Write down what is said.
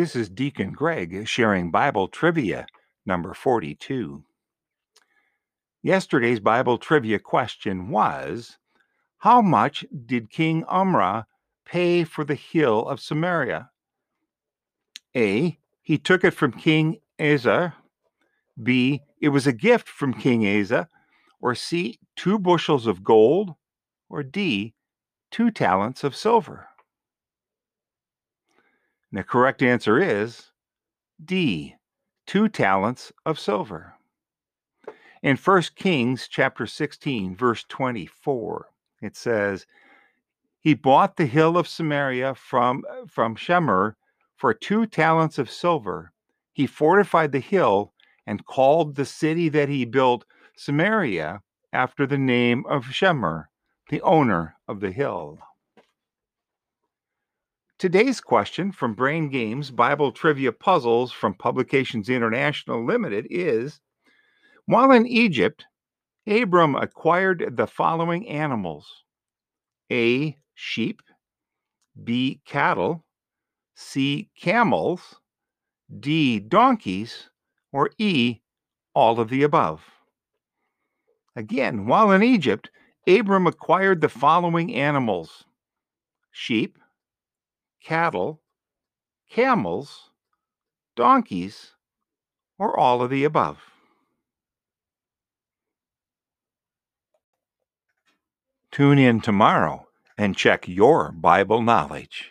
This is Deacon Greg sharing Bible trivia number 42. Yesterday's Bible trivia question was How much did King Omri pay for the hill of Samaria? A. He took it from King Asa. B. It was a gift from King Asa. Or C. Two bushels of gold. Or D. Two talents of silver. And the correct answer is D, two talents of silver. In 1 Kings chapter 16, verse 24, it says, He bought the hill of Samaria from, from Shemer for two talents of silver. He fortified the hill and called the city that he built Samaria after the name of Shemer, the owner of the hill. Today's question from Brain Games Bible Trivia Puzzles from Publications International Limited is While in Egypt, Abram acquired the following animals A. Sheep, B. Cattle, C. Camels, D. Donkeys, or E. All of the above. Again, while in Egypt, Abram acquired the following animals sheep, cattle, camels, donkeys, or all of the above. Tune in tomorrow and check your Bible knowledge.